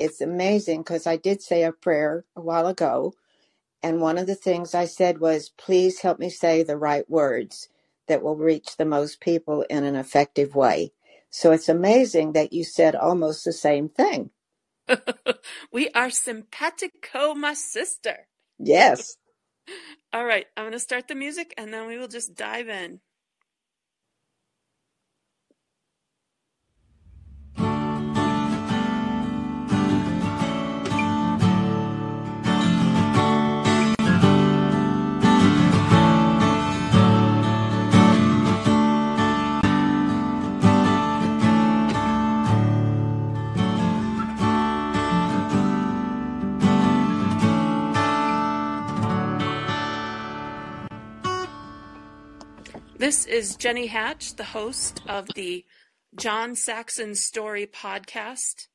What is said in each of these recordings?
it's amazing because I did say a prayer a while ago. And one of the things I said was, please help me say the right words that will reach the most people in an effective way. So it's amazing that you said almost the same thing. we are simpatico, my sister. Yes. All right, I'm going to start the music and then we will just dive in. This is Jenny Hatch, the host of the John Saxon Story podcast.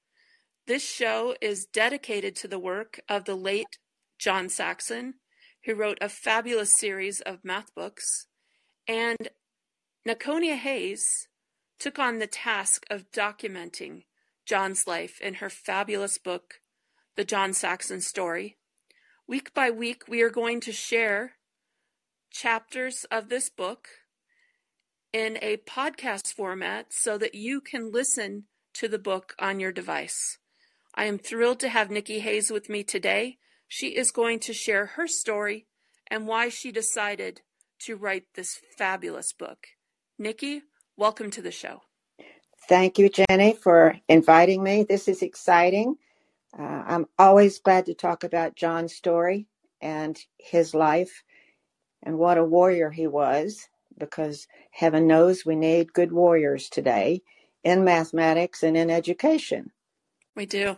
This show is dedicated to the work of the late John Saxon, who wrote a fabulous series of math books, and Nakonia Hayes took on the task of documenting John's life in her fabulous book, The John Saxon Story. Week by week, we are going to share chapters of this book in a podcast format so that you can listen to the book on your device. I am thrilled to have Nikki Hayes with me today. She is going to share her story and why she decided to write this fabulous book. Nikki, welcome to the show. Thank you, Jenny, for inviting me. This is exciting. Uh, I'm always glad to talk about John's story and his life and what a warrior he was because heaven knows we need good warriors today in mathematics and in education. We do.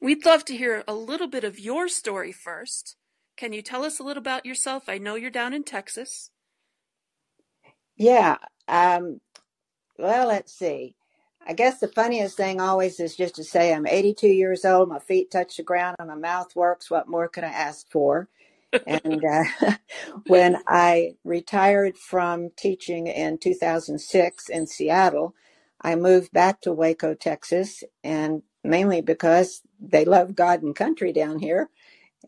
We'd love to hear a little bit of your story first. Can you tell us a little about yourself? I know you're down in Texas. Yeah. Um, well, let's see. I guess the funniest thing always is just to say I'm 82 years old, my feet touch the ground, and my mouth works. What more can I ask for? And uh, when I retired from teaching in 2006 in Seattle, I moved back to Waco, Texas, and mainly because they love God and country down here.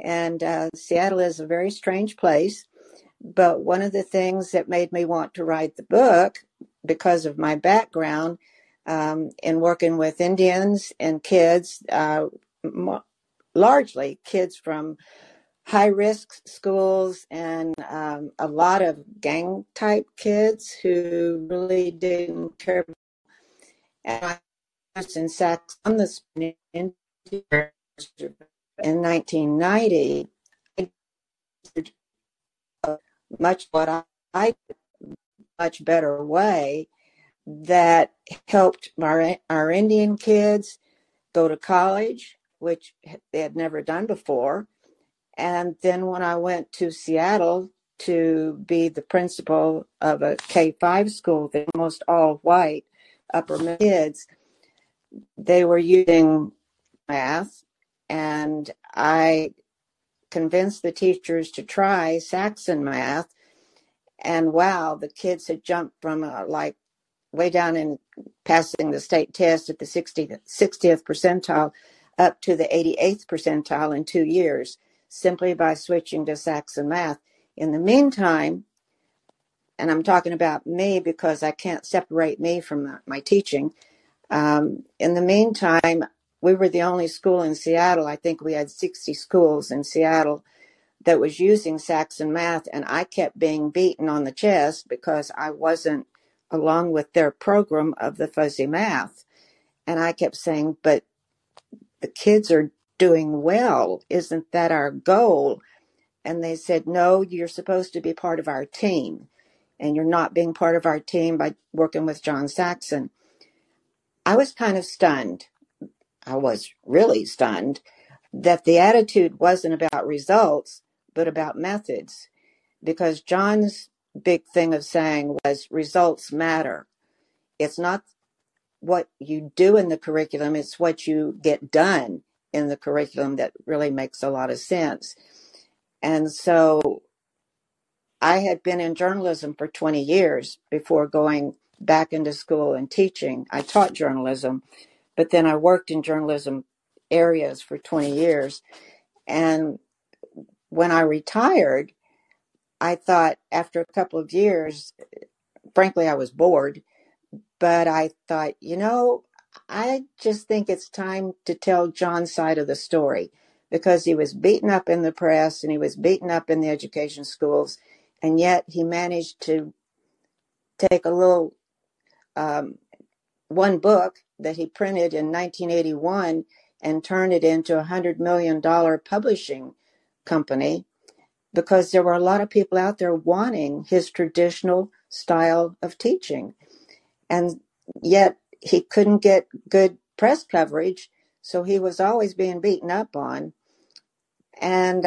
And uh, Seattle is a very strange place. But one of the things that made me want to write the book, because of my background um, in working with Indians and kids, uh, largely kids from high risk schools and um, a lot of gang type kids who really didn't care. And I was in on the in 1990. Much what I much better way that helped our, our Indian kids go to college, which they had never done before and then when I went to Seattle to be the principal of a K 5 school, they almost all white upper kids, they were using math. And I convinced the teachers to try Saxon math. And wow, the kids had jumped from uh, like way down in passing the state test at the 60th, 60th percentile up to the 88th percentile in two years simply by switching to Saxon math. In the meantime, and I'm talking about me because I can't separate me from my teaching. Um, in the meantime, we were the only school in Seattle. I think we had 60 schools in Seattle that was using Saxon math, and I kept being beaten on the chest because I wasn't along with their program of the fuzzy math. And I kept saying, but the kids are doing well. Isn't that our goal? And they said, No, you're supposed to be part of our team. And you're not being part of our team by working with John Saxon. I was kind of stunned. I was really stunned that the attitude wasn't about results, but about methods. Because John's big thing of saying was results matter. It's not what you do in the curriculum, it's what you get done in the curriculum that really makes a lot of sense. And so I had been in journalism for 20 years before going back into school and teaching. I taught journalism, but then I worked in journalism areas for 20 years. And when I retired, I thought after a couple of years, frankly, I was bored, but I thought, you know, I just think it's time to tell John's side of the story because he was beaten up in the press and he was beaten up in the education schools, and yet he managed to take a little um, one book that he printed in 1981 and turn it into a hundred million dollar publishing company because there were a lot of people out there wanting his traditional style of teaching. And yet he couldn't get good press coverage, so he was always being beaten up on. And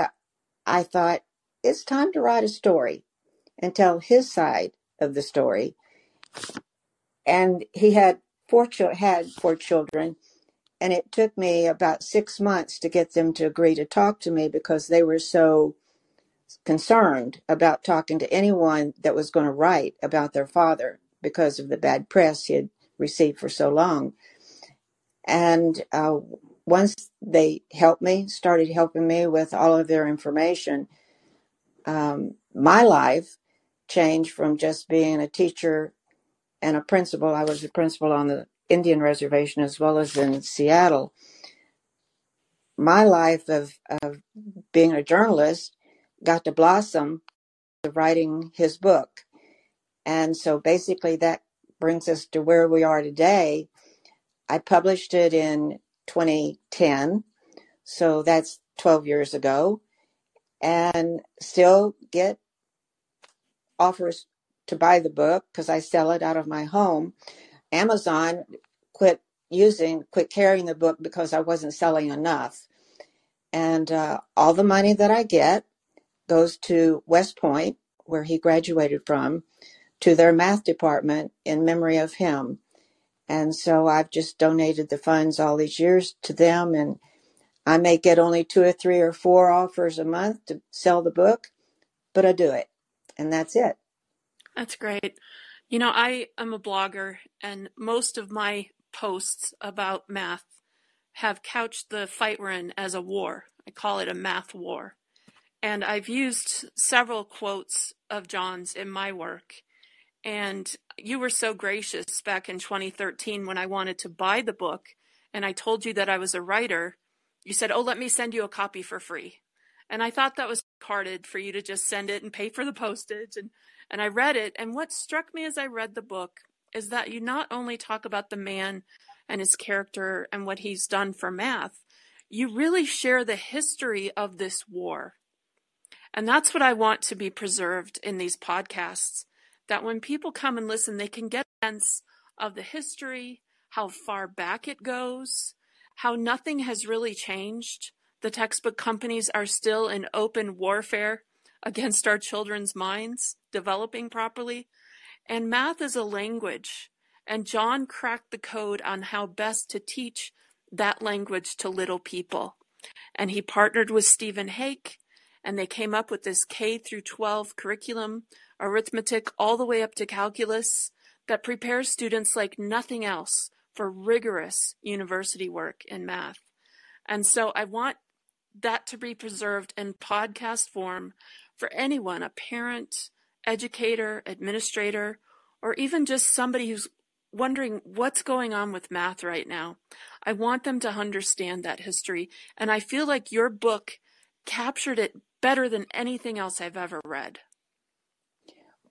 I thought, it's time to write a story and tell his side of the story. And he had four had four children, and it took me about six months to get them to agree to talk to me because they were so concerned about talking to anyone that was going to write about their father because of the bad press he had received for so long. And uh, once they helped me, started helping me with all of their information, um, my life changed from just being a teacher and a principal. I was a principal on the Indian reservation as well as in Seattle. My life of, of being a journalist got to blossom writing his book. And so basically that brings us to where we are today. I published it in 2010, so that's 12 years ago, and still get offers to buy the book because I sell it out of my home. Amazon quit using, quit carrying the book because I wasn't selling enough. And uh, all the money that I get goes to West Point, where he graduated from, to their math department in memory of him. And so I've just donated the funds all these years to them. And I may get only two or three or four offers a month to sell the book, but I do it. And that's it. That's great. You know, I am a blogger, and most of my posts about math have couched the fight we're in as a war. I call it a math war. And I've used several quotes of John's in my work. And you were so gracious back in 2013 when I wanted to buy the book and I told you that I was a writer. You said, Oh, let me send you a copy for free. And I thought that was carded for you to just send it and pay for the postage. And, and I read it. And what struck me as I read the book is that you not only talk about the man and his character and what he's done for math, you really share the history of this war. And that's what I want to be preserved in these podcasts. That when people come and listen, they can get a sense of the history, how far back it goes, how nothing has really changed. The textbook companies are still in open warfare against our children's minds, developing properly. And math is a language. And John cracked the code on how best to teach that language to little people. And he partnered with Stephen Hake and they came up with this K through 12 curriculum, arithmetic all the way up to calculus that prepares students like nothing else for rigorous university work in math. And so I want that to be preserved in podcast form for anyone, a parent, educator, administrator, or even just somebody who's wondering what's going on with math right now. I want them to understand that history. And I feel like your book captured it better than anything else I've ever read.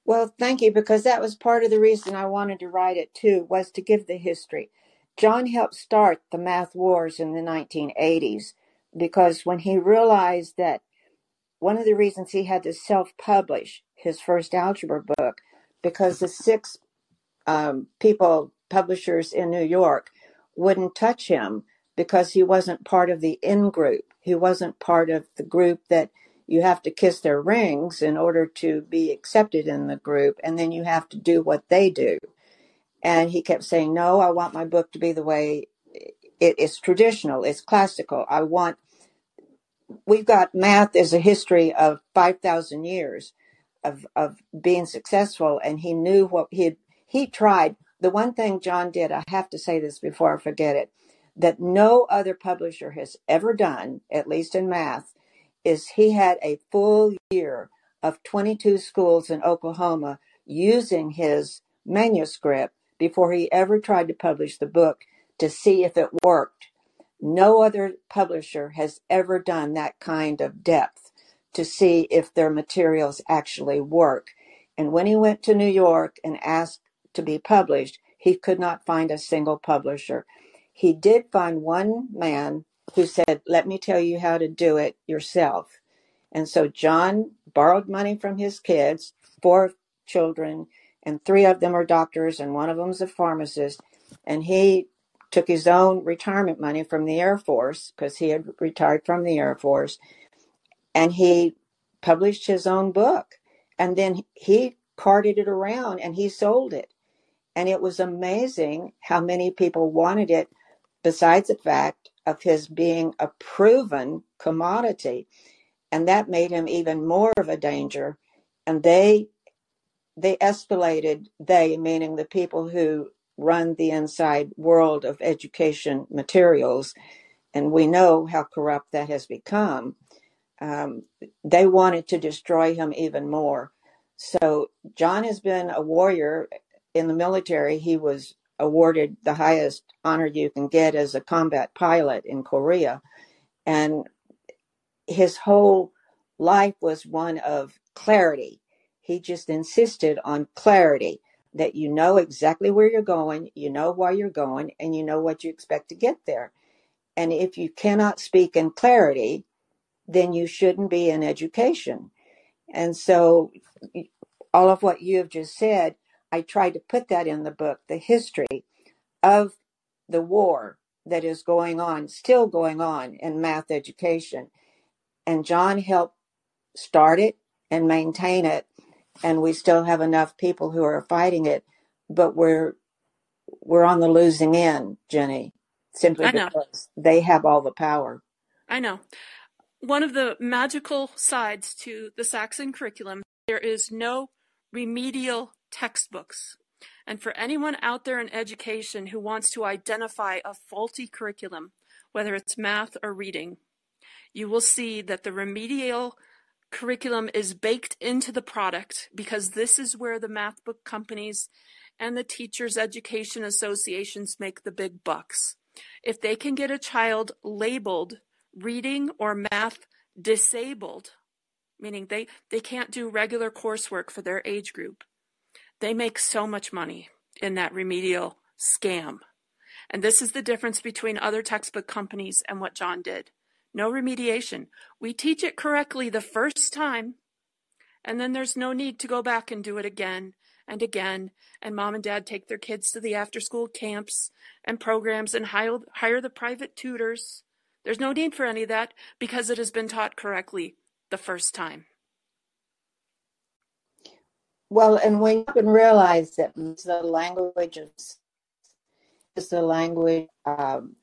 Well, thank you, because that was part of the reason I wanted to write it too, was to give the history. John helped start the math wars in the 1980s because when he realized that one of the reasons he had to self publish his first algebra book, because the six um, people, publishers in New York, wouldn't touch him because he wasn't part of the in group. He wasn't part of the group that you have to kiss their rings in order to be accepted in the group, and then you have to do what they do. And he kept saying, No, I want my book to be the way it is traditional, it's classical. I want, we've got math as a history of 5,000 years of, of being successful, and he knew what he he tried. The one thing John did, I have to say this before I forget it that no other publisher has ever done, at least in math, is he had a full year of 22 schools in Oklahoma using his manuscript before he ever tried to publish the book to see if it worked. No other publisher has ever done that kind of depth to see if their materials actually work. And when he went to New York and asked to be published, he could not find a single publisher. He did find one man who said, Let me tell you how to do it yourself. And so John borrowed money from his kids, four children, and three of them are doctors, and one of them is a pharmacist. And he took his own retirement money from the Air Force because he had retired from the Air Force, and he published his own book. And then he carted it around and he sold it. And it was amazing how many people wanted it, besides the fact of his being a proven commodity. And that made him even more of a danger. And they they escalated, they meaning the people who run the inside world of education materials, and we know how corrupt that has become. Um, they wanted to destroy him even more. So John has been a warrior in the military. He was awarded the highest honor you can get as a combat pilot in Korea, and his whole life was one of clarity. He just insisted on clarity that you know exactly where you're going, you know why you're going, and you know what you expect to get there. And if you cannot speak in clarity, then you shouldn't be in education. And so, all of what you have just said, I tried to put that in the book the history of the war that is going on, still going on in math education. And John helped start it and maintain it and we still have enough people who are fighting it, but we're we're on the losing end, Jenny, simply because they have all the power. I know. One of the magical sides to the Saxon curriculum, there is no remedial textbooks. And for anyone out there in education who wants to identify a faulty curriculum, whether it's math or reading, you will see that the remedial curriculum is baked into the product because this is where the math book companies and the teachers education associations make the big bucks. If they can get a child labeled reading or math disabled, meaning they, they can't do regular coursework for their age group, they make so much money in that remedial scam. And this is the difference between other textbook companies and what John did no remediation. We teach it correctly the first time, and then there's no need to go back and do it again and again. And mom and dad take their kids to the after school camps and programs and hire, hire the private tutors. There's no need for any of that because it has been taught correctly the first time. Well, and when you can realize that the language is the language um,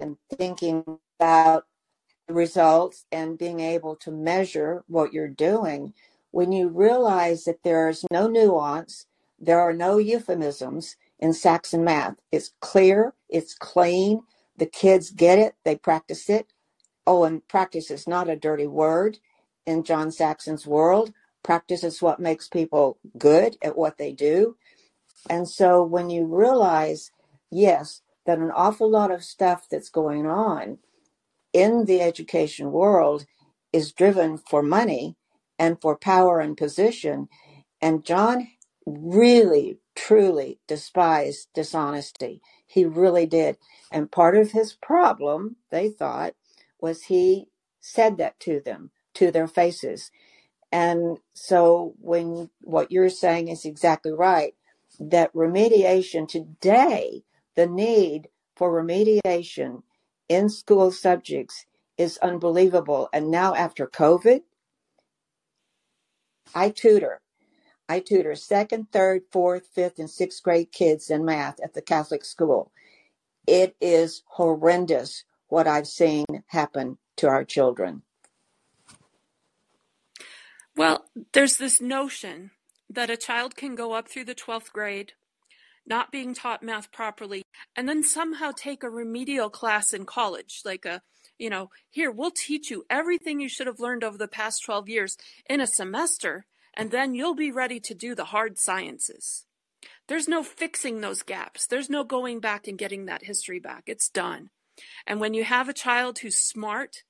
and thinking about the results and being able to measure what you're doing, when you realize that there's no nuance, there are no euphemisms in Saxon math. It's clear, it's clean, the kids get it, they practice it. Oh, and practice is not a dirty word in John Saxon's world. Practice is what makes people good at what they do. And so when you realize, yes, that an awful lot of stuff that's going on in the education world is driven for money and for power and position. And John really, truly despised dishonesty. He really did. And part of his problem, they thought, was he said that to them, to their faces. And so when what you're saying is exactly right, that remediation today, the need for remediation in school subjects is unbelievable. And now after COVID, I tutor. I tutor second, third, fourth, fifth, and sixth grade kids in math at the Catholic school. It is horrendous what I've seen happen to our children. Well, there's this notion that a child can go up through the 12th grade, not being taught math properly, and then somehow take a remedial class in college, like a, you know, here, we'll teach you everything you should have learned over the past 12 years in a semester, and then you'll be ready to do the hard sciences. There's no fixing those gaps. There's no going back and getting that history back. It's done. And when you have a child who's smart,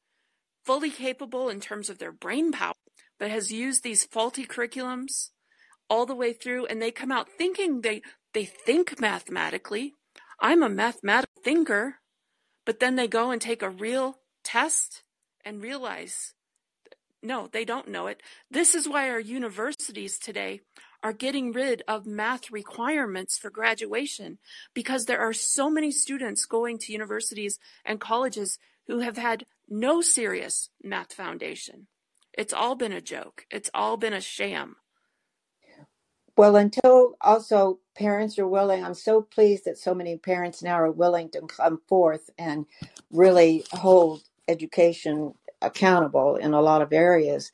fully capable in terms of their brain power, but has used these faulty curriculums all the way through and they come out thinking they they think mathematically. I'm a mathematical thinker, but then they go and take a real test and realize no, they don't know it. This is why our universities today are getting rid of math requirements for graduation because there are so many students going to universities and colleges who have had no serious math foundation. It's all been a joke. It's all been a sham. Well, until also parents are willing, I'm so pleased that so many parents now are willing to come forth and really hold education accountable in a lot of areas.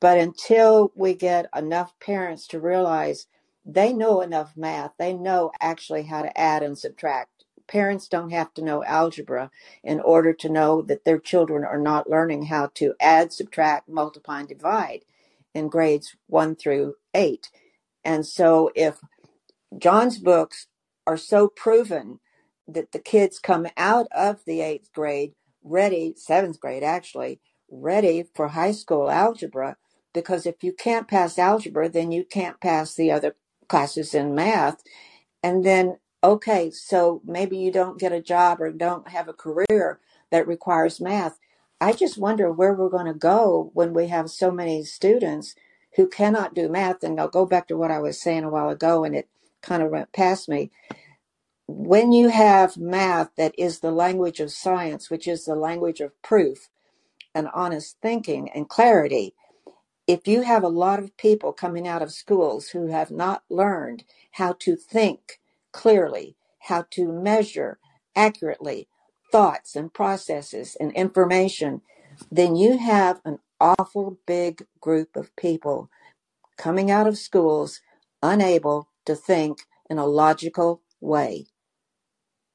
But until we get enough parents to realize they know enough math, they know actually how to add and subtract. Parents don't have to know algebra in order to know that their children are not learning how to add, subtract, multiply, and divide in grades one through eight. And so if John's books are so proven that the kids come out of the eighth grade ready, seventh grade actually, ready for high school algebra. Because if you can't pass algebra, then you can't pass the other classes in math. And then, okay, so maybe you don't get a job or don't have a career that requires math. I just wonder where we're going to go when we have so many students who cannot do math. And I'll go back to what I was saying a while ago, and it kind of went past me when you have math that is the language of science, which is the language of proof and honest thinking and clarity, if you have a lot of people coming out of schools who have not learned how to think clearly, how to measure accurately thoughts and processes and information, then you have an awful big group of people coming out of schools unable to think in a logical way.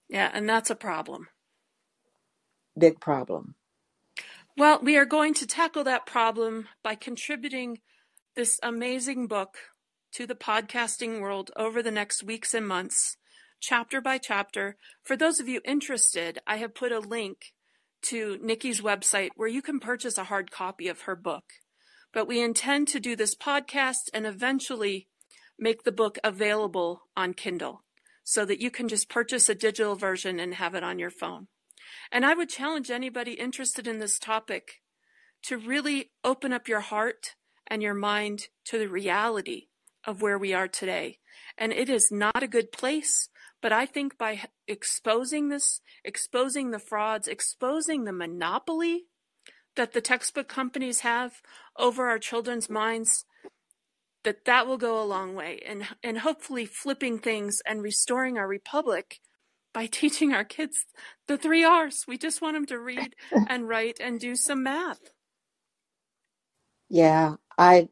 Yeah, and that's a problem. Big problem. Well, we are going to tackle that problem by contributing this amazing book to the podcasting world over the next weeks and months, chapter by chapter. For those of you interested, I have put a link to Nikki's website where you can purchase a hard copy of her book. But we intend to do this podcast and eventually make the book available on Kindle so that you can just purchase a digital version and have it on your phone. And I would challenge anybody interested in this topic to really open up your heart and your mind to the reality of where we are today. And it is not a good place, but I think by exposing this, exposing the frauds, exposing the monopoly that the textbook companies have over our children's minds, that that will go a long way and and hopefully flipping things and restoring our republic by teaching our kids the three R's. We just want them to read and write and do some math. Yeah, I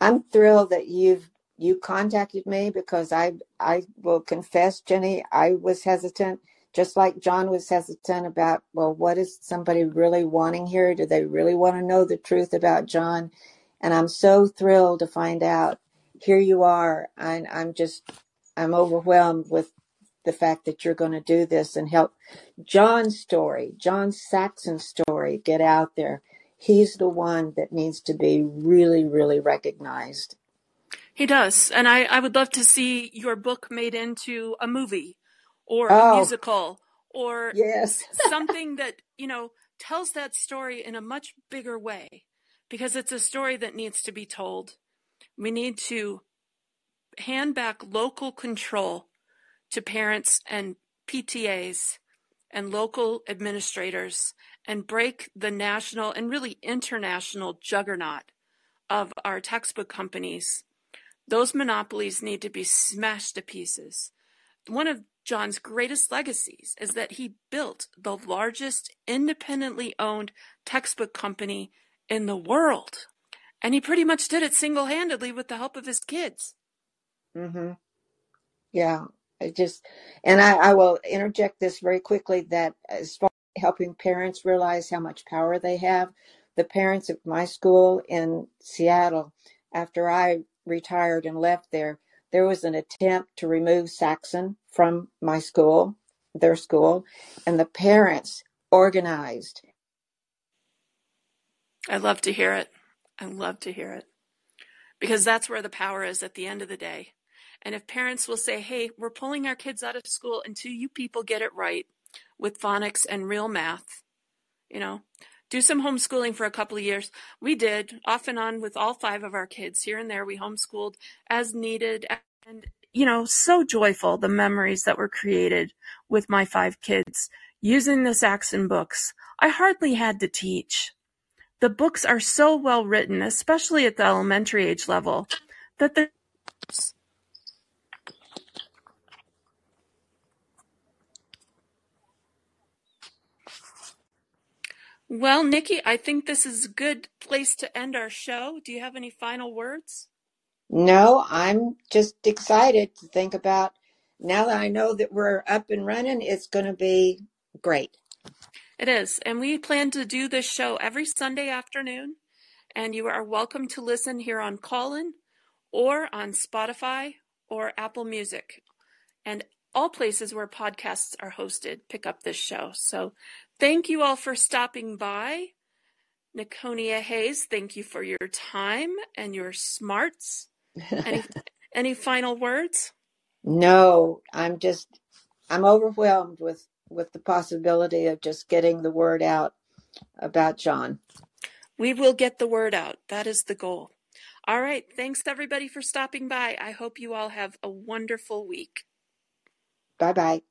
I'm thrilled that you've you contacted me because I I will confess, Jenny, I was hesitant, just like John was hesitant about, well, what is somebody really wanting here? Do they really want to know the truth about John? And I'm so thrilled to find out here you are. And I'm just, I'm overwhelmed with the fact that you're going to do this and help John's story, John Saxon's story get out there. He's the one that needs to be really, really recognized. He does. And I, I would love to see your book made into a movie or a oh, musical or yes. something that, you know, tells that story in a much bigger way because it's a story that needs to be told. We need to hand back local control to parents and PTAs and local administrators and break the national and really international juggernaut of our textbook companies. Those monopolies need to be smashed to pieces. One of John's greatest legacies is that he built the largest independently owned textbook company in the world. And he pretty much did it single handedly with the help of his kids. Mm-hmm. Yeah. I just, and I, I will interject this very quickly that as far as helping parents realize how much power they have, the parents at my school in Seattle, after I retired and left there, there was an attempt to remove Saxon from my school, their school, and the parents organized. I love to hear it. I love to hear it because that's where the power is at the end of the day. And if parents will say, hey, we're pulling our kids out of school until you people get it right with phonics and real math, you know, do some homeschooling for a couple of years. We did off and on with all five of our kids here and there. We homeschooled as needed and, you know, so joyful the memories that were created with my five kids using the Saxon books. I hardly had to teach. The books are so well written, especially at the elementary age level, that the Well, Nikki, I think this is a good place to end our show. Do you have any final words? No, I'm just excited to think about now that I know that we're up and running, it's going to be great. It is. And we plan to do this show every Sunday afternoon. And you are welcome to listen here on Callin or on Spotify or Apple Music. And all places where podcasts are hosted pick up this show. So thank you all for stopping by. Nakonia Hayes, thank you for your time and your smarts. Any any final words? No, I'm just I'm overwhelmed with with the possibility of just getting the word out about John. We will get the word out. That is the goal. All right. Thanks everybody for stopping by. I hope you all have a wonderful week. Bye bye.